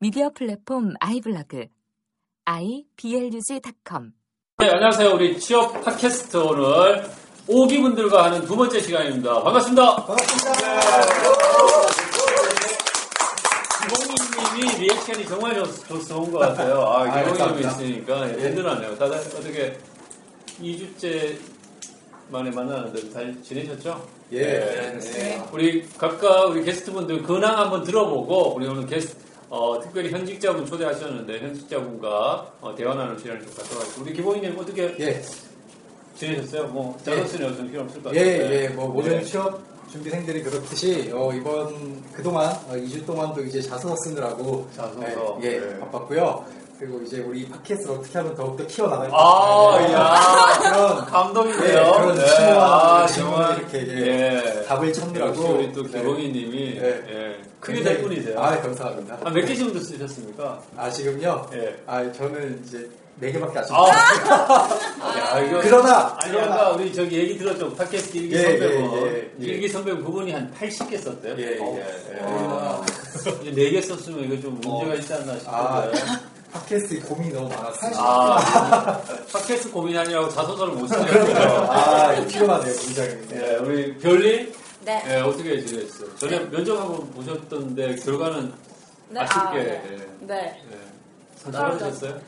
미디어 플랫폼 아이블로그 iblog.com 네, 안녕하세요. 우리 취업 팟캐스트 오늘 오기분들과 하는 두 번째 시간입니다. 반갑습니다. 반갑습니다. 기봉님이 리액션이 정말 좋, 좋, 좋은 것 같아요. 아, 기봉님이 있으니까 든든하네요. 다들 어떻게 2주째 만에 만나는데 잘 지내셨죠? 예. 네. 네. 우리 각각 우리 게스트분들 근황 한번 들어보고 우리 오늘 게스트 어, 특별히 현직자분 초대하셨는데 현직자분과 어, 대화 나눌 시간을 좀 하겠습니다. 우리 기봉이님 어떻게 예. 지내셨어요? 뭐 자선스는 어떤 필요 없을 것 예, 같아요. 예, 뭐 모든 네. 취업 준비생들이 그렇듯이 어, 이번 그동안 어, 2주 동안도 이제 자소서 쓰느라고 자소서. 예, 예, 네. 바빴고요. 그리고 이제 우리 팟캐스트를 어떻게 하면 더욱더 키워나갈까 아, 야, 그런 감동이네요. 예, 그런 네. 심오한 아, 정말. 이렇게 예. 답을 찾느라고 우리 또 네. 기봉이님이 네. 예. 크게 될 뿐이세요. 아, 감사합니다. 아, 몇개 정도 쓰셨습니까? 아, 지금요? 예. 아, 저는 이제 4개밖에 안 아, 썼어요. 야, 이거 그러나, 아니 그러나, 아까 우리 저기 얘기 들었죠 팟캐스트 일기 예, 예, 예, 예. 일기 선배분 그분이 한 80개 썼대요. 예, 어, 예. 아, 이제 4개 썼으면 이거 좀 문제가 어. 있지 않나 아, 싶은데. 팟캐스트 고민이 너무 많았어요. 아, 팟캐스트 고민하느라고 자소서를 못 쓰네요. 아, 이거 필요하네요, 굉장히. 예, 우리 별님 네. 예, 어떻게 지냈어요? 전에 면접 한번 보셨던데 결과는 네, 아쉽게 아, 네. 예, 네. 예. 선택하셨어요?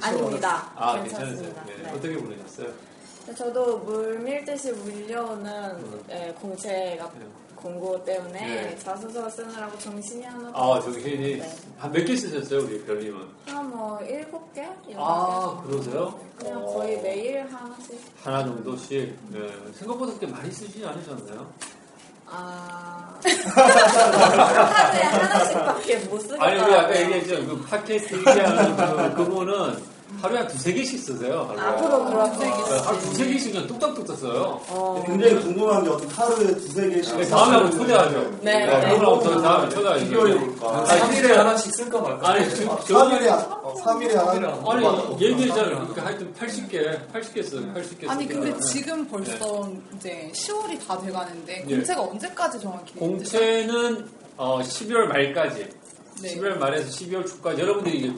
아닙니다. 아, 괜찮습니다. 괜찮으세요? 예. 네. 어떻게 보내셨어요? 저도 물 밀듯이 밀려오는 예, 공채가 예. 공고 때문에 네. 자소서 쓰느라고 정신이 하나도 아, 정신이 네. 한몇 개 쓰셨어요, 우리 별님은? 한뭐 일곱 개? 아, 개? 그러세요? 그냥 어. 거의 매일 하나씩. 하나 정도씩. 네. 생각보다 그렇게 많이 쓰지 않으셨나요? 아. 하루에 하나씩밖에 못 쓰겠다. 아니, 우리 아까 얘기했죠. 그 팟캐스트 얘기하는 그, 그분은 하루에 한 두세 개씩 쓰세요. 하루에. 앞으로 그렇죠. 네, 하루 두세 개씩 그냥 뚝딱뚝딱 써요. 어. 굉장히 궁금한 게 어떻게 하루에 두세 개씩 네, 다음에 한번 초대하죠. 네, 네. 그럼 저 다음에 초대하죠. 비교해 볼까? 아니, 3일에 하나씩 쓸까 말까? 아니, 저, 저, 3일에, 어, 3일에 하나? 아니, 얘기했잖아요. 그러니까 하여튼 80개, 80개 써요. 80개 아니 근데 써요. 지금 벌써 이제 10월이 다 돼가는데 예. 공채가 언제까지 정확히 공채는 어, 12월 말까지, 네. 12월 말에서 12월 초까지 여러분들이 이게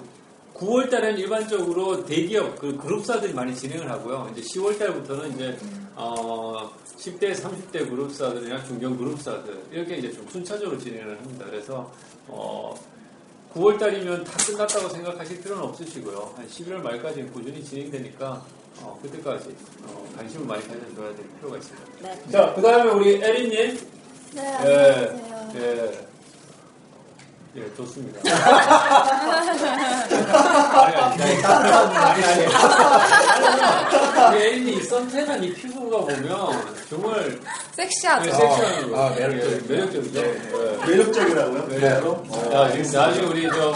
9월 달에는 일반적으로 대기업 그 그룹사들이 많이 진행을 하고요. 이제 10월 달부터는 이제 어, 10대, 30대 그룹사들이나 중견 그룹사들 이렇게 이제 좀 순차적으로 진행을 합니다. 그래서 어, 9월 달이면 다 끝났다고 생각하실 필요는 없으시고요. 한 11월 말까지 꾸준히 진행되니까 어, 그때까지 어, 관심을 많이 가져줘야 될 필요가 있습니다. 네. 자, 그 다음에 우리 에린님. 네, 예, 안녕하세요. 예. 예, 좋습니다. 아니, 아니, 아니, 아니, 아니. 애인이 이 선택한 이 피부가 보면 정말 섹시하죠. 네, 섹시한 거. 아, 매력적이죠. 매력적이죠. 네. 매력적이라고요? 네. 자, 지금 나중에 우리 저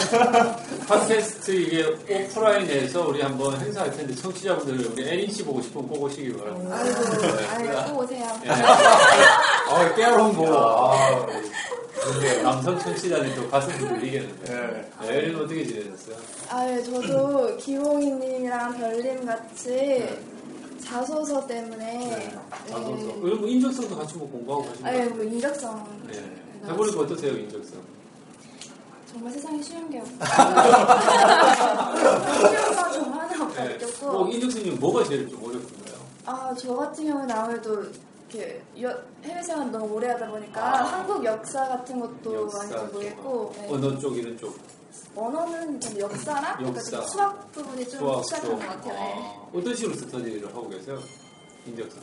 팟캐스트 이게 오프라인에서 우리 한번 행사할 텐데 청취자분들 우리 애린 씨 보고 싶으면 꼭 오시기 바랍니다. 아이고, 아이고, 또 오세요. 아, 깨알 홍보. 아, 근데 남성 청취자들이 또 가슴이 울리겠는데. 네. 네, 애린 어떻게 지내셨어요? 아, 예, 저도 기홍이님이랑 별님 같이 자소서 때문에 네. 자소서. 네. 그리고 뭐 인적성도 같이 뭐 공부하고 가신 아, 예, 거예요? 뭐 인적성 네. 해보니까 어떠세요, 인적성? 정말 세상에 쉬운 게 없고 쉬운 거좀 하나 네. 바뀌었고 뭐 인적성이 뭐가 제일 좀 어렵던가요? 아, 저 같은 경우는 아무래도 이렇게 여- 해외 생활 너무 오래 하다 보니까 아. 한국 역사 같은 것도 역사 많이 좀 모르겠고 네. 어느 쪽, 이런 쪽? 언어는 좀 역사랑 역사. 좀 수학 부분이 좀 수학 쪽? 것 같아요. 네. 아, 어떤 식으로 스터디를 하고 계세요? 인적성.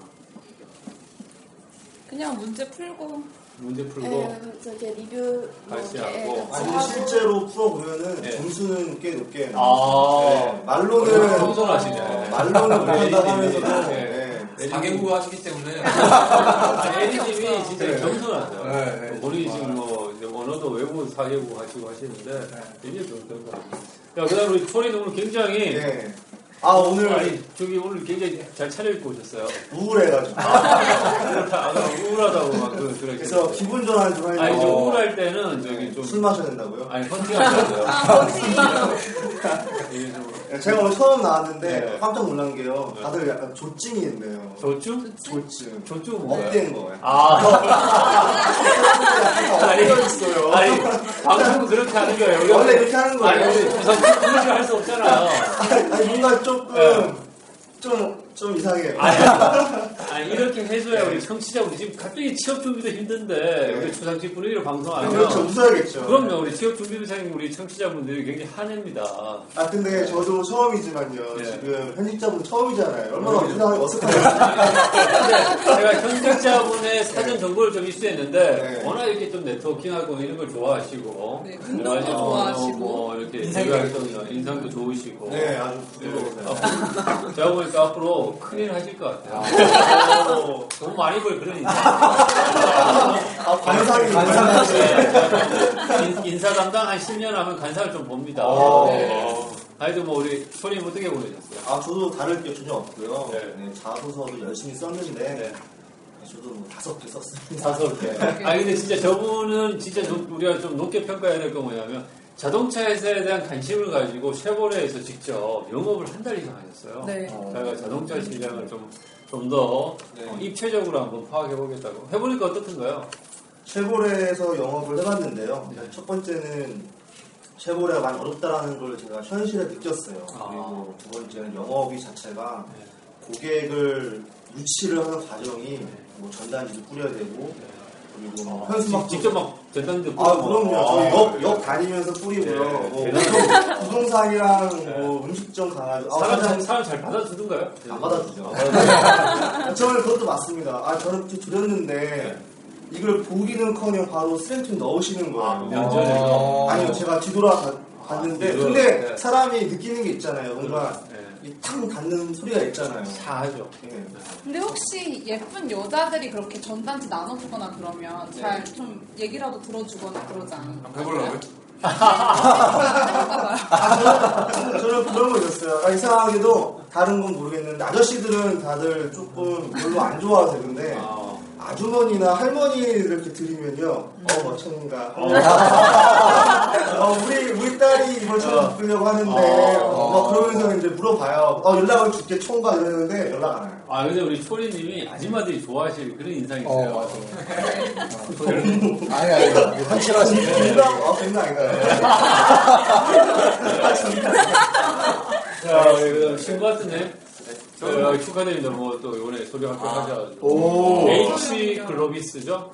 그냥 문제 풀고 문제 풀고. 네, 이렇게 리뷰 뭐 같이 이렇게 하고. 같이 아니, 하고. 실제로 풀어보면은 네. 점수는 꽤 높게. 아. 네, 말로는. 겸손하시네. 어, 말로는 못한다고 네, 하면서도. 네. 네. 다개국어 하시기 때문에. 아니, 애니님이 진짜 네. 겸손하죠. 네, 네. 우리 지금 뭐, 이제 언어도 외국 4개국 하시고 하시는데 네. 굉장히 같아요. 야, 그 다음에 우리 초린 오늘 굉장히 네. 아, 오늘 아니, 저기 오늘 굉장히 잘 차려입고 오셨어요. 우울해가지고. 우울하, 아까 우울하다고 막 그, 그래. 그래서 기분 전환 좀 하려고. 아니, 좀 우울할 때는 저기 좀. 술 마셔야 된다고요? 아니, 헌팅 하셔야 아, 돼요. 이게 좀 네, 제가 오늘 처음 나왔는데 네. 깜짝 놀란 게요. 다들 약간 조증이 있네요. 조증? 조증. 조증은 뭐예요? 업된 거예요. 아, 아니, 있어요. 아니, 방송은 그렇게 하는 거예요. 원래 이렇게 하는 거예요. 아니, 우리 주상 그렇게 할 수 없잖아요. 아니, 뭔가 조금, 네. 좀, 좀 이상해요. 아니, 아니, 이렇게 해줘야 우리 청취자분들 지금 갑자기 취업 준비도 힘든데 우리 주상식 분위기로 방송하면 그렇죠. 웃어야겠죠. 그럼요. 우리 취업 준비생 우리 청취자분들이 굉장히 한해입니다. 아, 근데 저도 처음이지만요. 네. 지금 편집자분 처음이잖아요. 얼마나 네. 이상하게 어색하게. 제가 현직자분의 사전 정보를 좀 입수했는데 네. 워낙 이렇게 좀 네트워킹하고 이런 걸 좋아하시고 네, 운동도 좋아하시고. 뭐 이렇게 인상도 인상도 좋으시고 네, 아주 부드러우세요. 앞으로- 제가 보니까 앞으로 큰일 하실 것 같아요. 어, 너무 많이 벌 그런 인상. 아, 관상이. 네. 인사 담당 한 10년 하면 간상을 좀 봅니다. 오. 네. 하여튼 뭐 우리 소님 어떻게 보내셨어요? 아, 저도 다를 게 전혀 없고요. 네. 네, 자소서도 열심히 썼는데, 네. 저도 뭐 다섯 개 썼습니다. 다섯 개. 아 근데 진짜 저분은 진짜 좀 우리가 좀 높게 평가해야 될 거 뭐냐면 자동차 회사에 대한 관심을 가지고 쉐보레에서 직접 영업을 한 달 이상 하셨어요. 네. 저희가 자동차 시장을 좀 좀더 네. 어, 입체적으로 한번 파악해 보겠다고. 해보니까 어떻던가요? 쉐보레에서 영업을 해봤는데요. 네. 첫 번째는 쉐보레가 많이 어렵다라는 걸 제가 현실에 느꼈어요. 아. 그리고 두 번째는 영업이 자체가 네. 고객을 유치를 하는 과정이 뭐 전단지도 뿌려야 되고 그리고 뭐 현수막 네. 직- 직접 막 전단지 아 그럼요. 저희 아, 역, 그래요? 역 다니면서 뿌리고요. 네, 뭐. 부동- 부동산이랑 네. 뭐 음식점 가가지고 아, 사람, 잘- 사람 잘 받아주던가요? 안 받아주죠. 아, 저는 그것도 맞습니다. 아, 저렇게 드렸는데, 네. 이걸 보기는커녕 바로 쓰레기통에 넣으시는 거예요. 아? 아니요, 제가 뒤돌아 아, 뒤돌아, 근데 네. 사람이 느끼는 게 있잖아요. 뭔가 네. 이 탕 닿는 소리가 있잖아요. 사하죠. 예. 근데 혹시 예쁜 여자들이 그렇게 전단지 나눠주거나 그러면 네. 잘좀 얘기라도 들어주거나 그러지 않아요? 해보려고요? 아, 저는, 저는 그런 거 있었어요. 아, 이상하게도 다른 건 모르겠는데, 아저씨들은 다들 조금 별로 안 좋아하세요. 근데, 아, 아주머니나 할머니 이렇게 드리면요, 어, 멋천인가. 어, 우리, 우리 딸이 이걸 처음 바꾸려고 하는데, 어, 막 그러면서 이제 물어봐요. 어, 연락을 줄게, 총각 이러는데 연락 안 와요. 아 근데 우리 초리님이 아줌마들이 좋아하실 그런 인상이세요. 어, 맞아요. 아니, 아니, 현실하시네. 연락, 어, 장난 아닌가요? 자, 우리 그 신부 같은 데 어, 축하드립니다. 뭐 또 이번에 소리 합격하셔가지고 오. H 글로비스죠?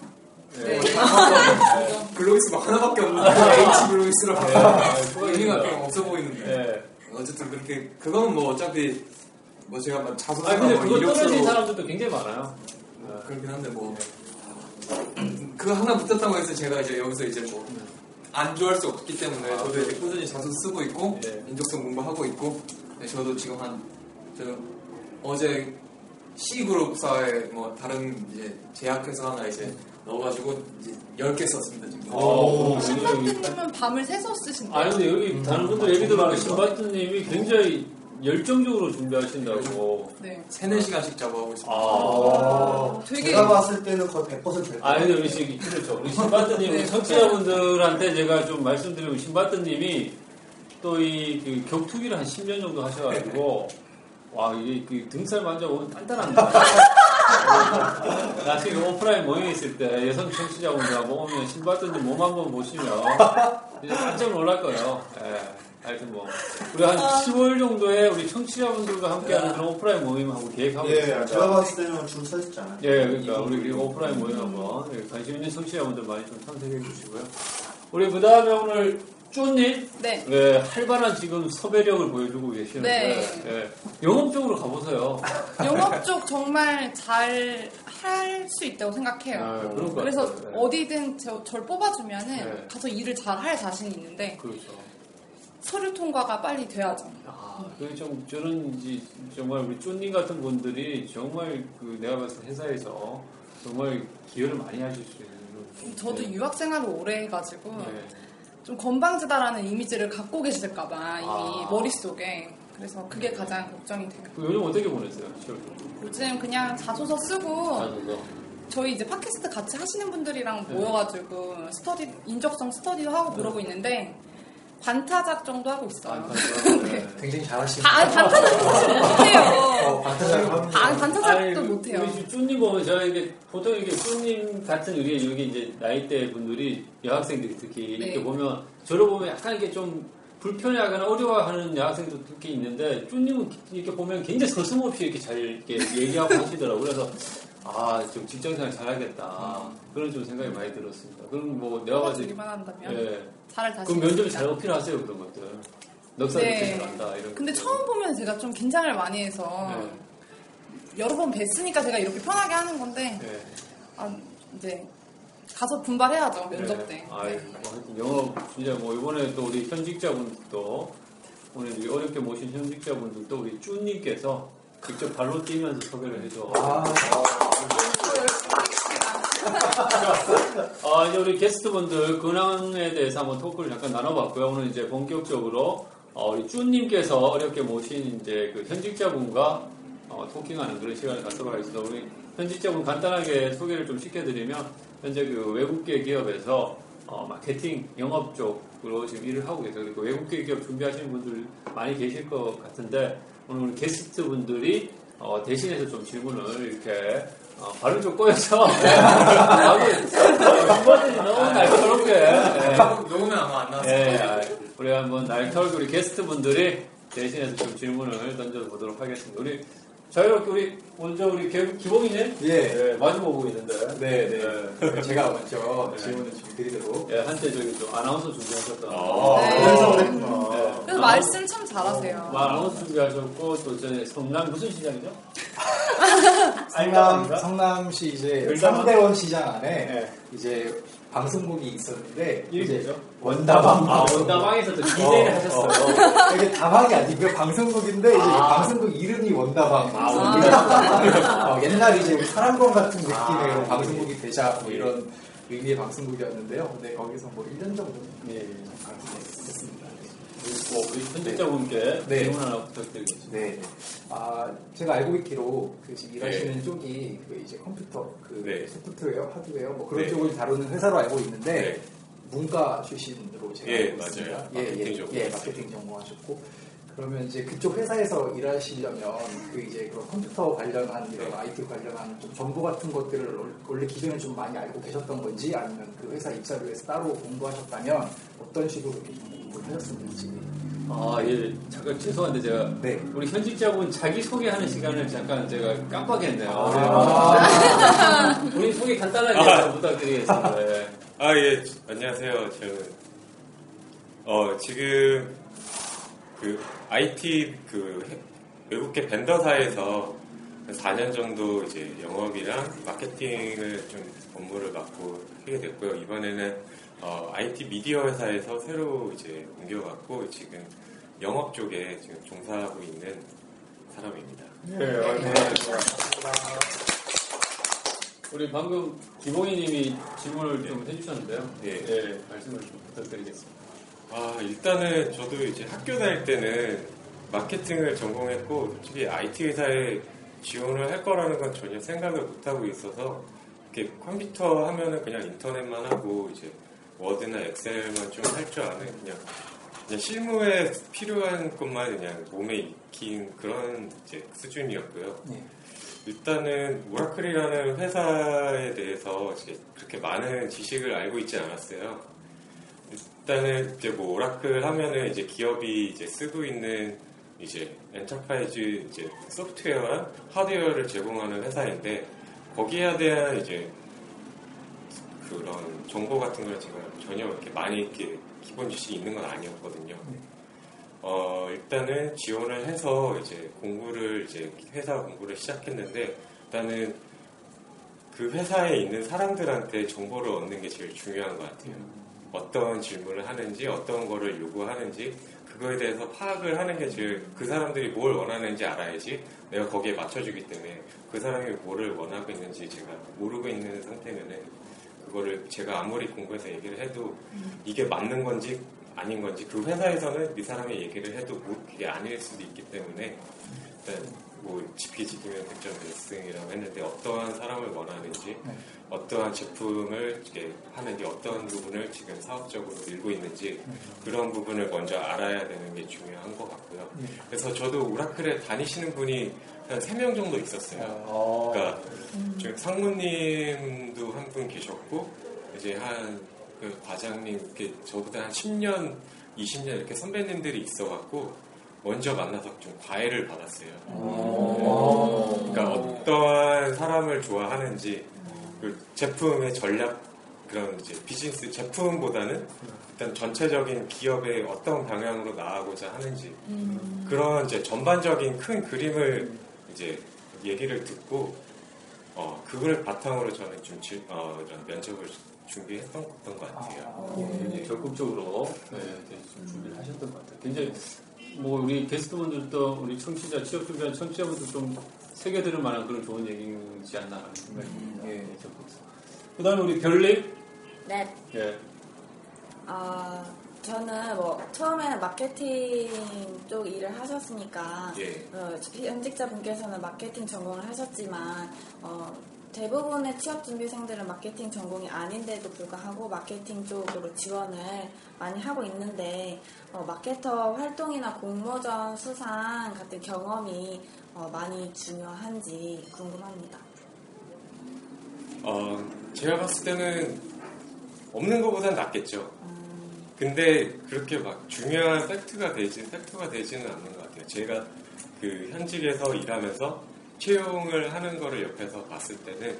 네. 글로비스 막 하나밖에 없는데 H 글로비스로 네. 의미가 좀 없어 보이는데 네. 어쨌든 그렇게 그거는 뭐 어차피 뭐 제가 막 자소서 아 근데 뭐 그거 떨어진 사람들도 굉장히 많아요. 그렇긴 한데 뭐 그거 하나 붙었다고 해서 제가 이제 여기서 이제 뭐 안 좋아할 수 없기 때문에 저도 이제 꾸준히 자소서 쓰고 있고 네. 인적성 공부하고 있고 네, 저도 지금 한 저 어제 C 그룹사에 뭐 다른 이제 제약회사 하나 이제 넣어가지고 이제 10개 썼습니다 지금. 오, 신바트님은 밤을 새서 쓰신대요. 아니 근데 여기 다른 분들 얘기 들어보니까 신바트님이 굉장히 열정적으로 준비하신다고. 네. 3, 4시간씩 작업하고 있습니다. 아. 되게 제가 봤을 때는 거의 100%될 아, 근데 우리 지금, 그렇죠. 우리 신바트님, 네. 청취자분들한테 제가 좀 말씀드리면, 신바트님이 또 이 그 격투기를 한 10년 정도 하셔가지고, 와, 이게 그 등살 만져보면 단단합니다. 나중에 오프라인 모임에 있을 때 여성 청취자분들하고 오면 신바트님 몸 한번 보시면, 진짜 깜짝 놀랄 거예요. 예. 하여튼 뭐, 우리 한 10월 정도에 우리 청취자분들과 함께하는 그런 오프라인 모임 한번 계획하고 예, 있습니다. 제가 봤을 때는 줄 서 있잖아요. 예, 그러니까 우리 그리고 오프라인 모임 한번 예, 관심 있는 청취자분들 많이 좀 참석해 주시고요. 우리 그 다음에 오늘 쪼님, 네. 네, 활발한 지금 섭외력을 보여주고 계시는데, 네. 예, 영업적으로 가보세요. 영업 쪽 정말 잘 할 수 있다고 생각해요. 아, 그래서 같아요. 네. 어디든 저, 절 뽑아주면은 네. 가서 일을 잘 할 자신이 있는데 그렇죠. 서류 통과가 빨리 돼야죠. 아, 그게 좀 저는 이제 정말 우리 쪼님 같은 분들이 정말 그 내가 봤을 때 회사에서 정말 기여를 많이 하실 수 있는 저도 유학 생활을 오래 해가지고 네. 좀 건방지다라는 이미지를 갖고 계실까봐 이미 아. 머릿속에 그래서 그게 가장 걱정이 돼요. 그 요즘 어떻게 보냈어요? 시월 요즘 그냥 자소서 쓰고 자소서. 저희 이제 팟캐스트 같이 하시는 분들이랑 모여가지고 스터디 인적성 스터디도 하고 그러고 있는데 반타작 정도 하고 있어요. 굉장히 잘하시는 바- 아니, 반타작도 못해요. 어, 반타작을 합니다. 반- 반타작도 못해요. 우리 쭈님 보면 제가 이게 보통 이게 쭈님 같은 우리 여기 이제 나이대 분들이 여학생들이 특히 이렇게 네. 보면 저를 보면 약간 이렇게 좀 불편해하거나 어려워하는 여학생도 특히 있는데 쭈님은 이렇게 보면 굉장히 서슴없이 이렇게 잘 이렇게 얘기하고 하시더라고요. 그래서 아, 좀 직장생활 잘하겠다. 그런 좀 생각이 많이 들었습니다. 그럼 뭐 내가 봤을 때 주기만 한다면 예. 잘을 다시. 그럼 면접에 잘 어필하세요 그런 것들. 넉살 네. 잘한다 이런. 근데 것들. 처음 보면 제가 좀 긴장을 많이 해서 네. 여러 번 뵀으니까 제가 이렇게 편하게 하는 건데 네. 아, 이제 가서 분발해야죠 면접 때. 아, 뭐 하여튼 영업 진짜 뭐 이번에 또 우리 현직자분들도 오늘 어렵게 모신 현직자분들도 우리 쭈님께서 직접 발로 뛰면서 소개를 해줘. 아, 아, 이제 우리 게스트분들 근황에 대해서 한번 토크를 잠깐 나눠봤고요. 오늘 이제 본격적으로 어, 우리 쭈님께서 어렵게 모신 이제 그 현직자분과 어, 토킹하는 그런 시간을 갖도록 하겠습니다. 우리 현직자분 간단하게 소개를 좀 시켜드리면 현재 그 외국계 기업에서 어, 마케팅 영업 쪽으로 지금 일을 하고 계세요. 그리고 외국계 기업 준비하시는 분들 많이 계실 것 같은데 오늘 우리 게스트분들이 어, 대신해서 좀 질문을 이렇게 어, 발을 좀 꼬여서 하고 멤버들이 너무 날카롭게 예. 녹으면 아마 안 나왔을 예, 거예요. 아, 우리 한번 날카롭게 우리 게스트분들이 대신해서 좀 질문을 던져보도록 하겠습니다. 우리 자유롭게 우리 먼저 우리 기- 기봉이님 예. 마주보고 있는데 네, 네. 제가 먼저 네. 질문을 좀 드리도록. 예, 한때 저기 좀 아나운서 준비하셨던 네. 그래서 네. 그래서 말씀 참 잘하세요. 뭐 아나운서 준비하셨고 또 전에 성남 무슨 시장이죠? 성남, 성남시 이제? 상대원 시장 안에 네. 이제 방송국이 있었는데 이제? 원다방. 아 원다방에서도 기대를 어, 하셨어요. 이게 다방이 아니고요. 방송국인데 이제 아. 방송국 이름이 원다방. 아, 방송국이라서 어, 옛날 이제 사랑방 같은 느낌의 아, 방송국이 되자 뭐 예. 이런 의미의 방송국이었는데요. 근데 거기서 뭐 1년 정도 예. 됐습니다. 그리고 우리 현직자분께 네. 질문 하나 부탁드리겠습니다. 네. 아, 제가 알고 있기로 그 지금 네. 일하시는 쪽이 그 이제 컴퓨터, 그 네. 소프트웨어, 하드웨어 뭐 그런 네. 쪽을 다루는 회사로 알고 있는데 네. 문과 출신으로 제가 예, 알고 있습니다. 맞아요. 예, 마케팅 예, 전공. 예, 마케팅 전공하셨고 그러면 이제 그쪽 회사에서 일하시려면 그 이제 그런 컴퓨터 관련한 이런 네. IT 관련한 좀 정보 같은 것들을 원- 원래 기존에 좀 많이 알고 계셨던 건지 아니면 그 회사 입사를 위해서 따로 공부하셨다면 어떤 식으로 이렇게 좀 공부를 하셨는지 아, 예. 잠깐 죄송한데 제가 네. 우리 현직자분 자기 소개하는 시간을 잠깐 제가 깜빡했네요. 아. 네. 우리 소개 간단하게 아. 좀 부탁드리겠습니다. 예. 아, 예, 안녕하세요. 저는, 어, 지금, 그, IT, 그, 해- 외국계 벤더사에서 한 4년 정도 이제 영업이랑 마케팅을 좀 업무를 맡고 하게 됐고요. 이번에는, 어, IT 미디어 회사에서 새로 이제 옮겨갔고, 지금 영업 쪽에 지금 종사하고 있는 사람입니다. 네, 우리 방금 기봉이님이 질문을 좀 해주셨는데요. 예. 예, 말씀을 좀 부탁드리겠습니다. 아, 일단은 저도 이제 학교 다닐 때는 마케팅을 전공했고, 솔직히 IT 회사에 지원을 할 거라는 건 전혀 생각을 못 하고 있어서, 이렇게 컴퓨터 하면은 그냥 인터넷만 하고, 이제 워드나 엑셀만 좀 할 줄 아는 그냥, 그냥 실무에 필요한 것만 그냥 몸에 익힌 그런 이제 수준이었고요. 네. 일단은 오라클이라는 회사에 대해서 이제 그렇게 많은 지식을 알고 있지 않았어요. 일단은 이제 뭐 오라클 하면은 이제 기업이 이제 쓰고 있는 이제 enterprise 이제 소프트웨어랑 하드웨어를 제공하는 회사인데 거기에 대한 이제 그런 정보 같은 걸 제가 전혀 이렇게 많이 이렇게 기본 지식이 있는 건 아니었거든요. 어, 일단은 지원을 해서 이제 공부를 이제 회사 공부를 시작했는데 일단은 그 회사에 있는 사람들한테 정보를 얻는 게 제일 중요한 것 같아요. 어떤 질문을 하는지, 어떤 거를 요구하는지, 그거에 대해서 파악을 하는 게 제일 그 사람들이 뭘 원하는지 알아야지 내가 거기에 맞춰주기 때문에 그 사람이 뭐를 원하고 있는지 제가 모르고 있는 상태면은 그거를 제가 아무리 공부해서 얘기를 해도 이게 맞는 건지 아닌 건지 그 회사에서는 이 사람의 얘기를 해도 뭐 그게 아닐 수도 있기 때문에 일단 뭐 지피지기면 100점 대승이라고 했는데 어떠한 사람을 원하는지 어떠한 제품을 이렇게 하는지 어떠한 부분을 지금 사업적으로 밀고 있는지 그런 부분을 먼저 알아야 되는 게 중요한 것 같고요. 그래서 저도 오라클에 다니시는 분이 한 3명 정도 있었어요. 그러니까 지금 상무님도 한 분 계셨고 이제 한 그 과장님 이렇게 저보다 한 10년, 20년 이렇게 선배님들이 있어갖고 먼저 만나서 좀 과외를 받았어요. 그러니까 어떠한 사람을 좋아하는지 그 제품의 전략 그런 이제 비즈니스 제품보다는 일단 전체적인 기업의 어떤 방향으로 나아가고자 하는지 그런 이제 전반적인 큰 그림을 이제 얘기를 듣고 어 그걸 바탕으로 저는 좀 질- 어, 이런 면접을 준비했던 것 같아요. 굉장히 적극적으로 네, 좀 준비를 하셨던 것 같아요. 굉장히 뭐 우리 게스트분들도 우리 청취자 취업 준비한 청취자분들 좀 새겨들을 만한 그런 좋은 얘기지 않나 하는 생각이 듭니다. 예. 그다음에 우리 별님, 네. 예, 아, 저는 뭐 처음에는 마케팅 쪽 일을 하셨으니까 예. 어, 현직자 분께서는 마케팅 전공을 하셨지만 어, 대부분의 취업 준비생들은 마케팅 전공이 아닌데도 불구하고 마케팅 쪽으로 지원을 많이 하고 있는데 어, 마케터 활동이나 공모전 수상 같은 경험이 어, 많이 중요한지 궁금합니다. 어, 제가 봤을 때는 없는 것보단 낫겠죠. 근데 그렇게 막 중요한 팩트가 되지, 팩트가 되지는 않는 것 같아요. 제가 그 현직에서 일하면서 채용을 하는 거를 옆에서 봤을 때는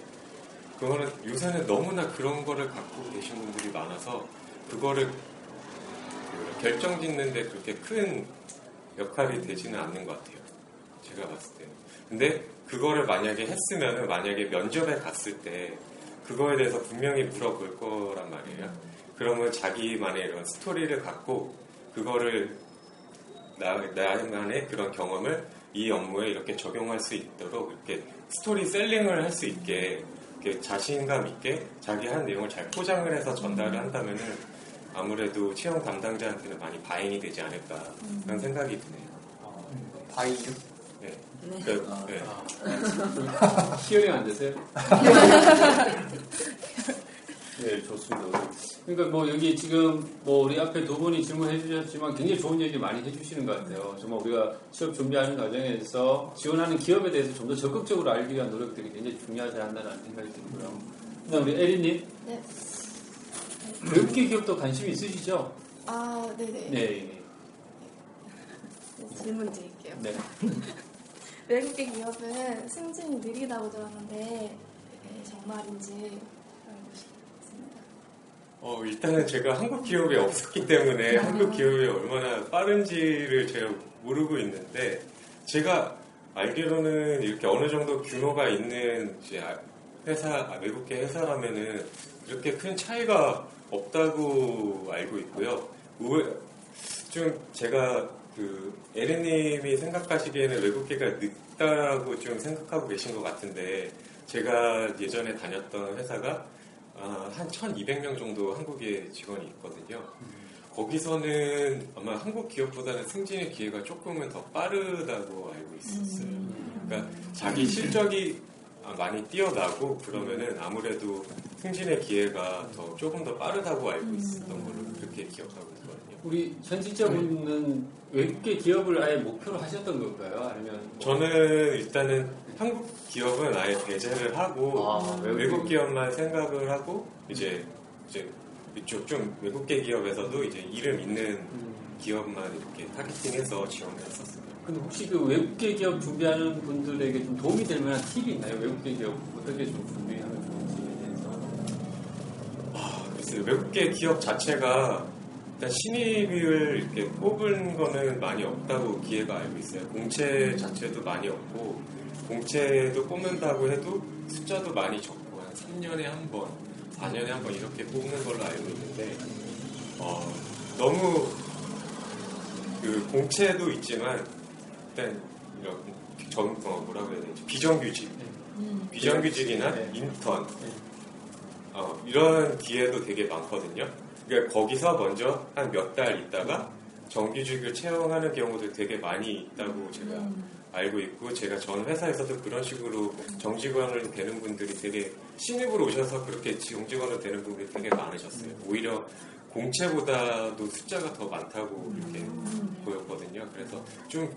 그거는 요새는 너무나 그런 거를 갖고 계신 분들이 많아서 그거를 그 결정 짓는데 그렇게 큰 역할이 되지는 않는 것 같아요. 제가 봤을 때는. 근데 그거를 만약에 했으면은 만약에 면접에 갔을 때 그거에 대해서 분명히 물어볼 거란 말이에요. 그러면 자기만의 이런 스토리를 갖고 그거를 나, 나만의 그런 경험을 이 업무에 이렇게 적용할 수 있도록 이렇게 스토리 셀링을 할 수 있게 이렇게 자신감 있게 자기 한 내용을 잘 포장을 해서 전달을 한다면은 아무래도 채용 담당자한테는 많이 바잉이 되지 않을까 그런 생각이 드네요. 바잉? 네. 네. 그, 네. 히어링 안 되세요? 네, 좋습니다. 그러니까 뭐 여기 지금 뭐 우리 앞에 두 분이 질문해 주셨지만 굉장히 좋은 얘기 많이 해주시는 것 같아요. 정말 우리가 취업 준비하는 과정에서 지원하는 기업에 대해서 좀 더 적극적으로 알기 위한 노력들이 굉장히 중요하지 않나라는 생각이 들고요. 그다음 우리 에리님, 네. 외국계 기업도 관심 있으시죠? 아, 네네. 네, 네. 질문 드릴게요. 네. 외국계 기업은 승진이 느리다고 들었는데 네, 정말인지. 어, 일단은 제가 한국 기업에 없었기 때문에 한국 기업이 얼마나 빠른지를 제가 모르고 있는데 제가 알기로는 이렇게 어느 정도 규모가 있는 이제 아- 회사, 아, 외국계 회사라면은 그렇게 큰 차이가 없다고 알고 있고요. 좀 제가 그 에르님이 생각하시기에는 외국계가 늦다고 좀 생각하고 계신 것 같은데 제가 예전에 다녔던 회사가 아, 한 1200명 정도 한국에 직원이 있거든요. 거기서는 아마 한국 기업보다는 승진의 기회가 조금은 더 빠르다고 알고 있었어요. 그러니까 자기 실적이 아, 많이 뛰어나고 그러면은 아무래도 승진의 기회가 더 조금 더 빠르다고 알고 있었던 걸로 그렇게 기억하고 있거든요. 우리 현직자분은 외국계 기업을 아예 목표로 하셨던 건가요? 아니면 뭐- 저는 일단은 한국 기업은 아예 배제를 하고 아, 외국 기업만 생각을 하고 이제 이제 이쪽 좀 외국계 기업에서도 이제 이름 있는 기업만 이렇게 타겟팅해서 지원을 했었어요. 근데 혹시 그 외국계 기업 준비하는 분들에게 좀 도움이 될 만한 팁이 있나요? 외국계 기업 어떻게 좀 준비하면 좋은지에 대해서. 글쎄요, 외국계 기업 자체가 일단 신입을 이렇게 뽑은 거는 많이 없다고 기회가 알고 있어요. 공채 자체도 많이 없고 공채도 뽑는다고 해도 숫자도 많이 적고 한 3년에 한 번, 4년에 한 번 이렇게 뽑는 걸로 알고 있는데 어, 너무 그 공채도 있지만 일단 이런 정, 어, 뭐라고 해야 되지? 비정규직. 비정규직이나 인턴. 어, 이런 기회도 되게 많거든요. 그러니까 거기서 먼저 한 몇 달 있다가 정규직을 채용하는 경우도 되게 많이 있다고 제가 알고 있고 제가 전 회사에서도 그런 식으로 정직원을 되는 분들이 되게 신입으로 오셔서 그렇게 정직원을 되는 분들이 되게 많으셨어요. 오히려 공채보다도 숫자가 더 많다고 이렇게 보였거든요. 그래서 좀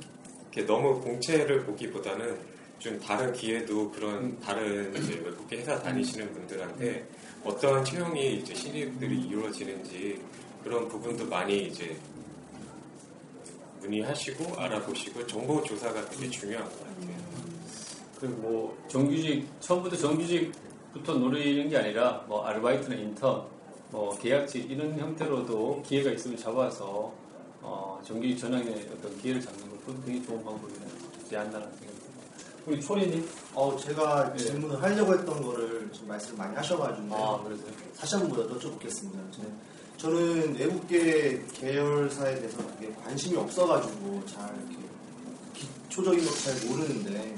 이렇게 너무 공채를 보기보다는 좀 다른 기회도 그런 다른 이제 외국계 회사 다니시는 분들한테 어떠한 채용이 이제 신입들이 이루어지는지 그런 부분도 많이 이제 문의하시고 알아보시고 정보 조사가 되게 중요한 것 같아요. 그리고 뭐 정규직 처음부터 정규직부터 노리는 게 아니라 뭐 아르바이트나 인턴, 뭐 계약직 이런 형태로도 기회가 있으면 잡아서 어, 정규직 전환의 어떤 기회를 잡는 것도 되게 좋은 방법이지 않나라는 생각이 듭니다. 우리 초리님? 어, 제가 네. 질문을 하려고 했던 거를 좀 말씀 많이 하셔가지고 아, 그러세요? 다시 한번더 여쭤보겠습니다. 저- 저는 외국계 계열사에 대해서 되게 관심이 없어가지고 잘 이렇게 기초적인 것도 잘 모르는데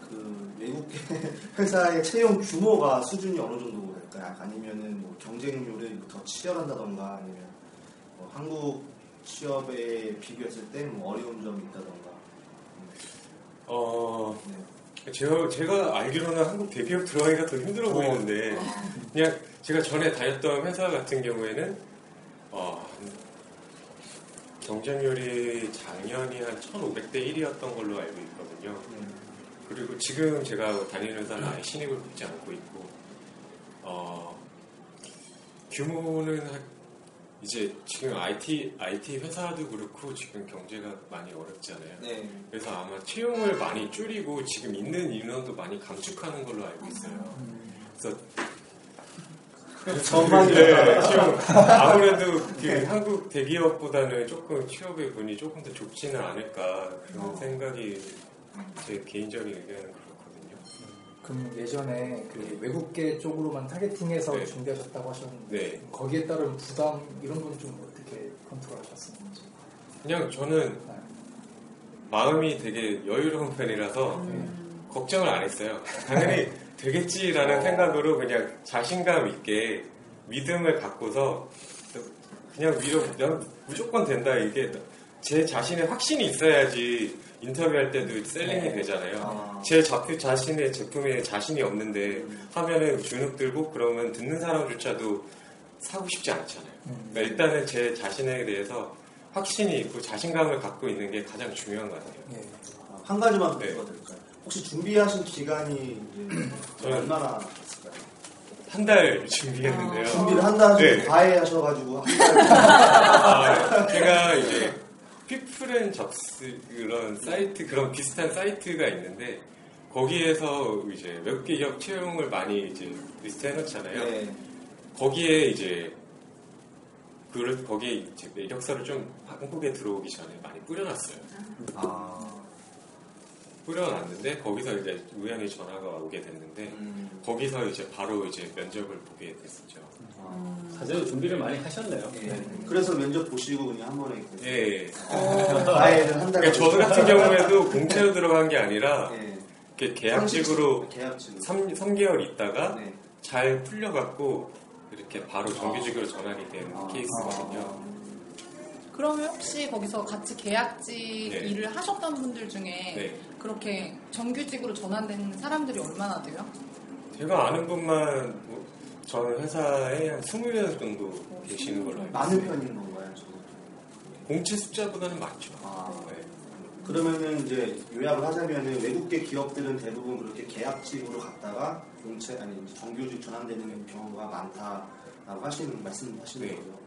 그 외국계 회사의 채용 규모가 수준이 어느 정도 될까요? 아니면은 뭐 경쟁률이 더 치열한다던가 아니면 뭐 한국 취업에 비교했을 때 뭐 어려운 점이 있다던가 어, 네. 제가, 제가 알기로는 한국 대기업 들어가기가 더 힘들어 보이는데, 그냥 제가 전에 다녔던 회사 같은 경우에는, 어, 경쟁률이 작년이 한 1,500대 1이었던 걸로 알고 있거든요. 그리고 지금 제가 다니는 회사는 아예 신입을 뽑지 않고 있고, 어, 규모는 한- 이제 지금 IT, IT 회사도 그렇고 지금 경제가 많이 어렵잖아요. 네. 그래서 아마 채용을 많이 줄이고 지금 있는 인원도 많이 감축하는 걸로 알고 있어요. 그래서 전망이 네. 채용 아무래도 그 한국 대기업보다는 조금 취업의 문이 조금 더 좁지는 않을까 그런 생각이 제 개인적인 의견은. 그럼 예전에 그 외국계 쪽으로만 타겟팅해서 네. 준비하셨다고 하셨는데 네. 거기에 따른 부담 이런 건 좀 어떻게 컨트롤하셨는지. 그냥 저는 마음이 되게 여유로운 편이라서 걱정을 안 했어요. 당연히 되겠지라는 생각으로 그냥 자신감 있게 믿음을 갖고서 그냥 위로 그냥 무조건 된다 이게 제 자신의 확신이 있어야지 인터뷰할 때도 셀링이 되잖아요. 제 자표 자신의 제품에 자신이 없는데 화면에 주눅 들고 그러면 듣는 사람조차도 사고 싶지 않잖아요. 그러니까 일단은 제 자신에 대해서 확신이 있고 자신감을 갖고 있는 게 가장 중요한 것 같아요. 네. 한 가지만 더 네. 물어도 될까요? 혹시 준비하신 기간이 얼마나 됐을까요? 한달 준비했는데요. 준비를 한달 정도 네. 과외하셔가지고. 아, 제가 이제 People and Jobs 그런 사이트 그런 비슷한 사이트가 있는데 거기에서 이제 외국계 기업 채용을 많이 이제 리스트 해놓잖아요. 네. 거기에 이제 그걸 거기에 이제 이력서를 좀 한국에 들어오기 전에 많이 뿌려놨어요. 아. 뿌려놨는데 거기서 이제 우연히 전화가 오게 됐는데 음. 거기서 이제 바로 이제 면접을 보게 됐었죠. 사전에 준비를 많이 하셨네요. 그래서 면접 보시고 그냥 한 번에. 예. 과외를 한 달. 그러니까 저 같은 경우에도 공채로 들어간 게 아니라 네. 이렇게 계약직으로 계약직으로. 3, 삼개월 있다가 네. 잘 풀려갖고 이렇게 바로 정규직으로 전환이 된 케이스거든요. 그러면 혹시 거기서 같이 계약직 네. 일을 하셨던 분들 중에 네. 그렇게 정규직으로 전환된 사람들이 얼마나 돼요? 제가 아는 분만 뭐 저는 회사에 한 20명 정도 계시는 걸로 알고 많은 있어요. 편인 건가요? 공채 숫자보다는 많죠. 아. 네. 그러면은 이제 요약을 하자면은 외국계 기업들은 대부분 그렇게 계약직으로 갔다가 공채 아니 정규직 전환되는 경우가 많다라고 하시는 말씀하시는 네. 거죠.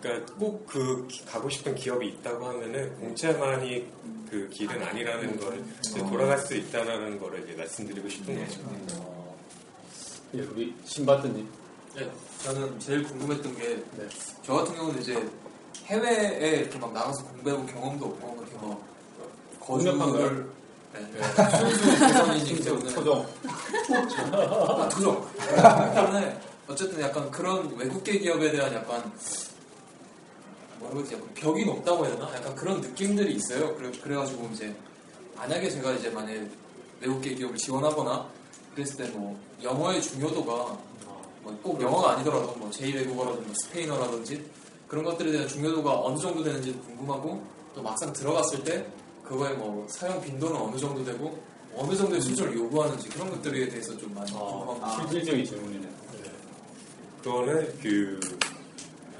그러니까 꼭 그 가고 싶은 기업이 있다고 하면은 공채만이 그 길은 아니라는 걸 이제 돌아갈 수 있다라는 거를 이제 말씀드리고 싶은 거죠. 예, 우리 신바트님. 네, 저는 제일 궁금했던 게, 네. 저 같은 경우는 이제 해외에 이렇게 막 나가서 공부해본 경험도 없고, 이렇게 막 거주를, 네, 순수 조선인이기 때문에. 토종. 아, 토종. 때문에, 어쨌든 약간 그런 외국계 기업에 대한 약간, 뭐라고 해야 되지? 벽이 높다고 해야 되나? 약간 그런 느낌들이 있어요. 그래, 그래가지고 이제, 만약에 제가 이제 만약에 외국계 기업을 지원하거나, 그랬을 때 뭐, 영어의 중요도가 뭐 뭐꼭 영어가 아니더라도 뭐 제2외국어라든지 뭐 스페인어라든지 그런 것들에 대한 중요도가 어느 정도 되는지도 궁금하고 또 막상 들어갔을 때 그거의 뭐 사용 빈도는 어느 정도 되고 어느 정도의 수준을 요구하는지 그런 것들에 대해서 좀 많이 궁금합니다. 실질적인 질문이네. 그거는 그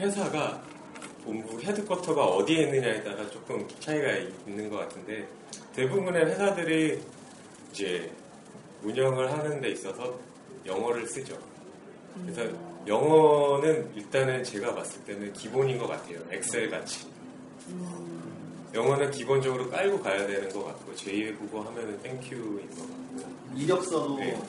회사가 본부 헤드쿼터가 어디에 있느냐에 따라 조금 차이가 있는 것 같은데 대부분의 회사들이 이제 운영을 하는 데 있어서 영어를 쓰죠. 그래서 영어는 일단은 제가 봤을 때는 기본인 것 같아요. 엑셀 같이. 영어는 기본적으로 깔고 가야 되는 것 같고 제2외국어 하면은 thank you인 것 같고요. 이력서도 네.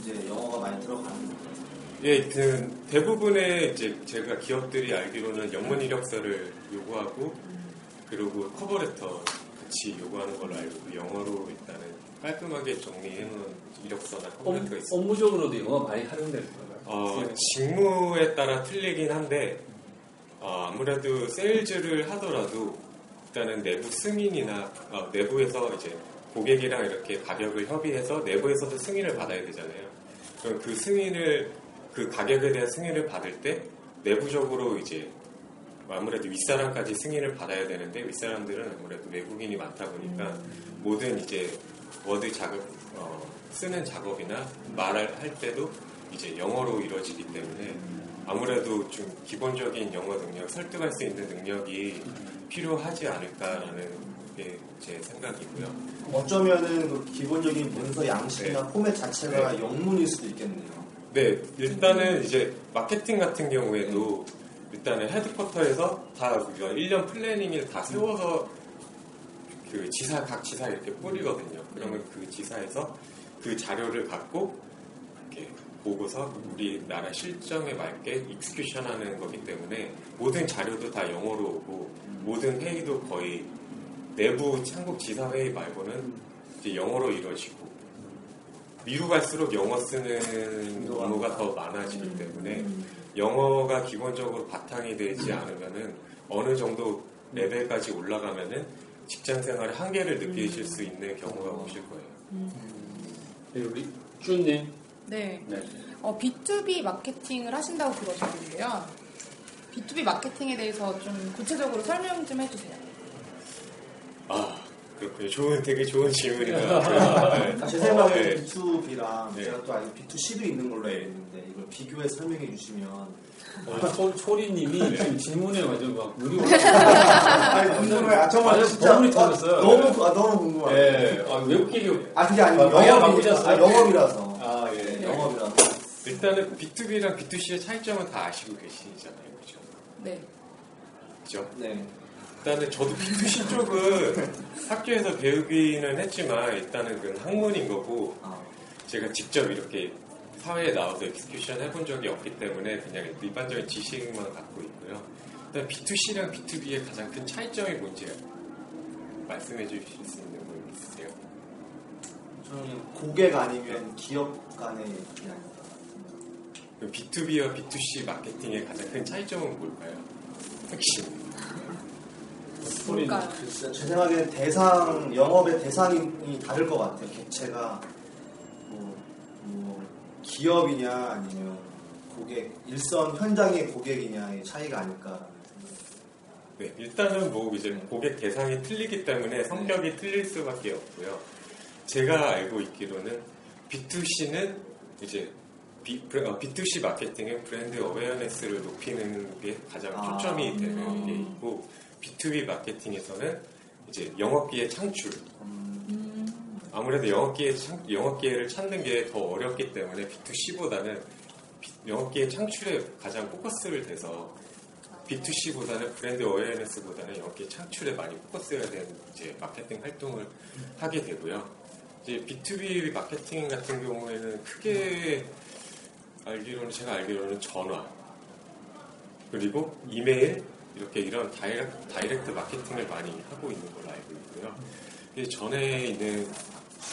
이제 영어가 많이 들어가는 거예요. 예, 그 대부분의 이제 제가 기업들이 알기로는 영문 이력서를 요구하고 그리고 cover letter 같이 요구하는 걸로 알고 있고 영어로 일단은 깔끔하게 정리해 놓은 이력서나 cover letter가 있습니다. 업무적으로도 영어 많이 활용되는 건가요? 어, 직무에 따라 틀리긴 한데 어, 아무래도 세일즈를 하더라도 일단은 내부 승인이나 어, 내부에서 이제 고객이랑 이렇게 가격을 협의해서 내부에서도 승인을 받아야 되잖아요. 그럼 그 승인을 그 가격에 대한 승인을 받을 때 내부적으로 이제 아무래도 윗사람까지 승인을 받아야 되는데 윗사람들은 아무래도 외국인이 많다 보니까 모든 이제 워드 작업 어, 쓰는 작업이나 말을 할 때도 이제 영어로 이루어지기 때문에 아무래도 좀 기본적인 영어 능력, 설득할 수 있는 능력이 필요하지 않을까라는 게 제 생각이고요. 어쩌면은 그 기본적인 문서 양식이나 포맷 자체가 영문일 수도 있겠네요. 네, 일단은 이제 마케팅 같은 경우에도 일단은 헤드쿼터에서 다 우리가 1년 플래닝을 다 세워서 그 지사, 각 지사 이렇게 뿌리거든요. 그러면 그 지사에서 그 자료를 갖고 이렇게 보고서 우리나라 실정에 맞게 execution 하는 거기 때문에 모든 자료도 다 영어로 오고 모든 회의도 거의 내부 한국 지사 회의 말고는 이제 영어로 이루어지고 위로 갈수록 영어 쓰는 업무가 더 많아지기 때문에 영어가 기본적으로 바탕이 되지 않으면은 어느 정도 레벨까지 올라가면은 직장 생활의 한계를 느끼실 수 있는 경우가 오실 거예요. 네, 우리 쭈님. 네. 네. 어, B2B 마케팅을 하신다고 들었는데요. B2B 마케팅에 대해서 좀 구체적으로 설명 좀 해주세요. 아, 그렇군요. 좋은, 되게 좋은 질문인 것 같아요. 네. 제 생각에 네. B2B랑 네. 제가 또 아직 B2C도 있는 걸로 알고 있는데 이걸 비교해 설명해 주시면 어, 초, 초리님이 지금 질문에 완전 막 아니 궁금해. 아 정말 진짜 버블이 아, 터졌어요. 너무 아, 너무 궁금해요. 예, 아, 외국 기교. 아 그게 아니고 아, 영업이? 아, 영업이라서 아, 예. 영업이라서 일단은 B2B랑 B2C의 차이점은 다 아시고 계시잖아요. 그죠? 네. 그죠? 네. 일단은 저도 B2C 쪽은 학교에서 배우기는 했지만 일단은 그건 학문인 거고 아, 제가 직접 이렇게 사회에 나와서 엑스큐션 해본 적이 없기 때문에 그냥 일반적인 지식만 갖고 있고요. 일단 B2C랑 B2B의 가장 큰 차이점이 뭔지 말씀해 주실 수 있는 분 있으세요? 저는 고객 아니면 기업 간의 그냥 그럼 B2B와 B2C 마케팅의 가장 큰 차이점은 뭘까요? 핵심. 뭘까요? 글쎄, 제 생각에는 대상 영업의 대상이 다를 것 같아요. 객체가 뭐, 뭐 기업이냐 아니면 고객 일선 현장의 고객이냐의 차이가 아닐까. 네, 일단은 뭐 이제 고객 대상이 틀리기 때문에 성격이 틀릴 수밖에 없고요. 제가 알고 있기로는 B2C는 이제 B, 2 c 마케팅은 브랜드 어웨어네스를 높이는 게 가장 아. 초점이 되는 게 있고 B2B 마케팅에서는 이제 영업기회 창출. 아무래도 영업기회 창, 영업기회를 찾는 게 더 어렵기 때문에 B2C보다는 영업기회 창출에 가장 포커스를 대서 B2C보다는 브랜드 어웨어네스보다는 영업기회 창출에 많이 포커스해야 되는 이제 마케팅 활동을 하게 되고요. 이제 B2B 마케팅 같은 경우에는 크게 알기로는 제가 알기로는 전화 그리고 이메일 이렇게 이런 direct, direct marketing을 많이 하고 있는 걸로 알고 있고요. 이 전에 있는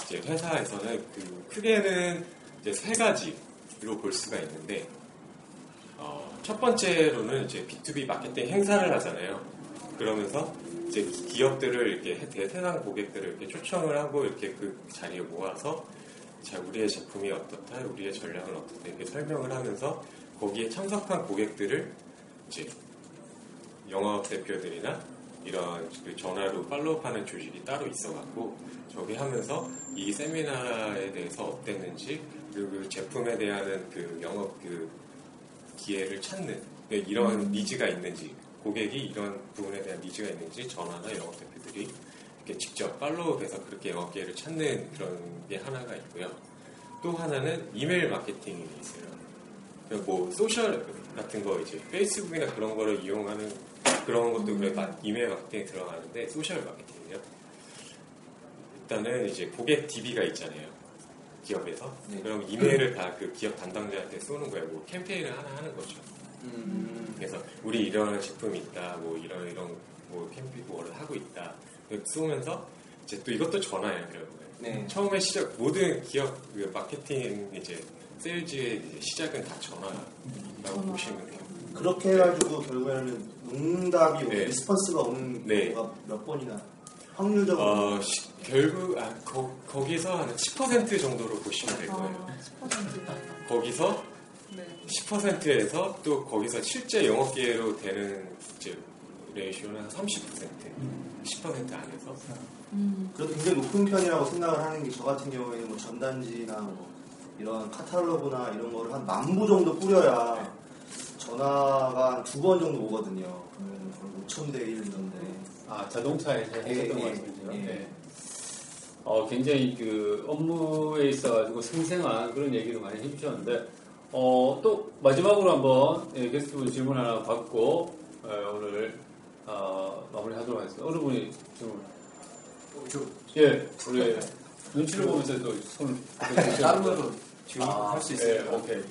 이제 회사에서는 그 크게는 이제 세 가지로 볼 수가 있는데 어, 첫 번째로는 이제 B2B 마케팅 행사를 하잖아요. 그러면서 이제 기업들을 이렇게 해- 대상 고객들을 이렇게 초청을 하고 이렇게 그 자리에 모아서 자 우리의 제품이 어떻다, 우리의 전략은 어떻다 이렇게 설명을 하면서 거기에 참석한 고객들을 이제 영업 대표들이나 이런 그 전화로 팔로우하는 조직이 따로 있어갖고 저기 하면서 이 세미나에 대해서 어땠는지 그리고 그 제품에 대한 그 영업 그 기회를 찾는 그러니까 이런 니즈가 있는지 고객이 이런 부분에 대한 니즈가 있는지 전화나 영업 대표들이 이렇게 직접 팔로우해서 그렇게 영업 기회를 찾는 그런 게 하나가 있고요. 또 하나는 이메일 마케팅이 있어요. 뭐 social 같은 거 이제 페이스북이나 그런 거를 이용하는 그런 것도 그래 마- 이메일 마케팅에 들어가는데 social marketing이요. 일단은 이제 고객 DB가 있잖아요. 기업에서 그럼 이메일을 다 그 기업 담당자한테 쏘는 거예요. 뭐 캠페인을 하나 하는 거죠. 그래서 우리 이런 제품이 있다, 뭐 이런 이런 뭐 캠페인 뭐를 하고 있다. 쏘면서 이제 또 이것도 전화예요, 결국에. 네. 처음에 시작 모든 기업 그 마케팅 이제 세일즈의 이제 시작은 다 전화라고 보시면 돼요. 그렇게 해가지고 결국에는 응답이 네. response가 오는 네. 경우가 몇 번이나 확률적으로 어, 시- 결국 아, 거, 거기서 한 10% 정도로 보시면 될 거예요. 거기서 10%에서 또 거기서 실제 영업 기회로 되는 이제 레이쇼는 한 30%, 10% 안에서. 그래도 굉장히 높은 편이라고 생각을 하는 게 저 같은 경우에는 뭐 전단지나 뭐 이런 카탈로그나 이런 거를 한 만 부 정도 뿌려야 전화가 한두번 정도 오거든요. 그러면 거의 5천 대1 정도. 아, 자동차에서 예, 하셨던 예, 말씀이죠. 예. 네. 어, 굉장히 그 업무에 있어가지고 생생한 그런 얘기를 많이 해주셨는데, 어, 또 마지막으로 한번 예, 게스트분 질문 하나 받고 어, 오늘 어, 마무리 하도록 하겠습니다. 어느 분이 질문? 예, 우리 눈치를 보면서 또 손을 다른 걸로 질문할 수 있어요. 예, 오케이.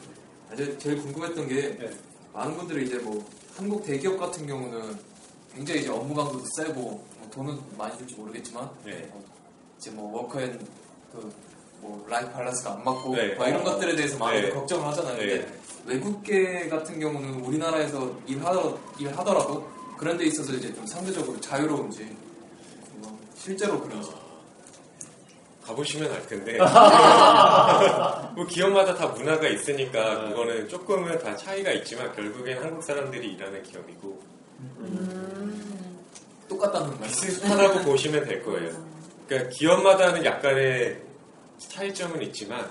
아, 제- 제일 궁금했던 게 네. 많은 분들이 이제 뭐 한국 대기업 같은 경우는 굉장히 이제 업무 강도도 세고 뭐 돈은 많이 줄지 모르겠지만 네. 뭐 이제 뭐 work and 그뭐 life balance가 안 맞고 네. 막 이런 어. 것들에 대해서 많이 네. 걱정을 하잖아요. 근데 네. 외국계 같은 경우는 우리나라에서 일하더, 일하더라도 그런 데 있어서 이제 좀 상대적으로 자유로운지 뭐 실제로 그런지 가보시면 알 텐데 뭐 기업마다 다 문화가 있으니까 그거는 조금은 다 차이가 있지만 결국엔 한국 사람들이 일하는 기업이고 똑같다는 말씀. 비슷하다고 보시면 될 거예요. 그러니까 기업마다는 약간의 차이점은 있지만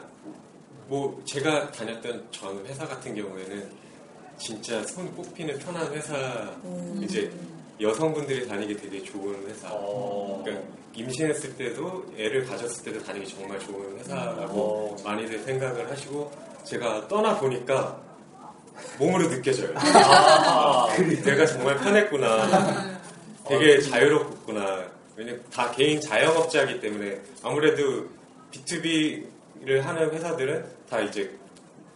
뭐 제가 다녔던 전 회사 같은 경우에는 진짜 손 꼽히는 편한 회사 이제 여성분들이 다니기 되게 좋은 회사. 그러니까 임신했을 때도 애를 가졌을 때도 다니기 정말 좋은 회사라고 많이들 생각을 하시고 제가 떠나 보니까 몸으로 느껴져요. 내가 정말 편했구나. 되게 자유롭구나. 왜냐면 다 개인 자영업자이기 때문에 아무래도 B2B를 하는 회사들은 다 이제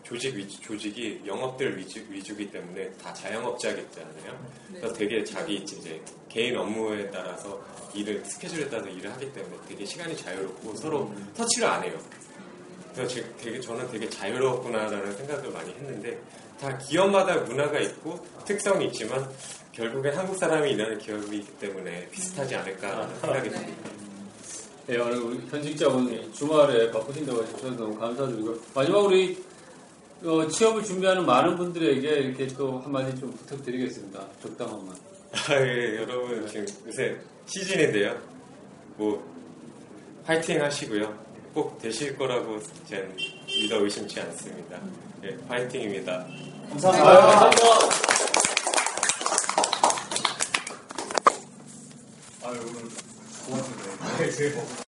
조직 위주, 조직이 영업들 위주, 위주기 때문에 다 자영업자겠잖아요. 그래서 되게 자기 이제 개인 업무에 따라서 일을 스케줄에 따라서 일을 하기 때문에 되게 시간이 자유롭고 서로 터치를 안 해요. 그래서 제- 되게 저는 되게 자유롭구나라는 생각을 많이 했는데 다 기업마다 문화가 있고 특성이 있지만 결국엔 한국 사람이 일하는 기업이기 때문에 비슷하지 않을까라는 생각이 듭니다. 예, 오늘 우리 현직자분 주말에 바쁘신다고 해주셔서 너무 감사드리고 마지막으로 이 어, 취업을 준비하는 많은 분들에게 이렇게 또 한마디 좀 부탁드리겠습니다. 적당한만. 아, 예, 여러분 지금 요새 시즌인데요. 뭐 파이팅 하시고요. 꼭 되실 거라고 전 믿어 의심치 않습니다. 예, 파이팅입니다. 감사합니다. 아유, 감사합니다. 아유, 오늘 고맙습니다.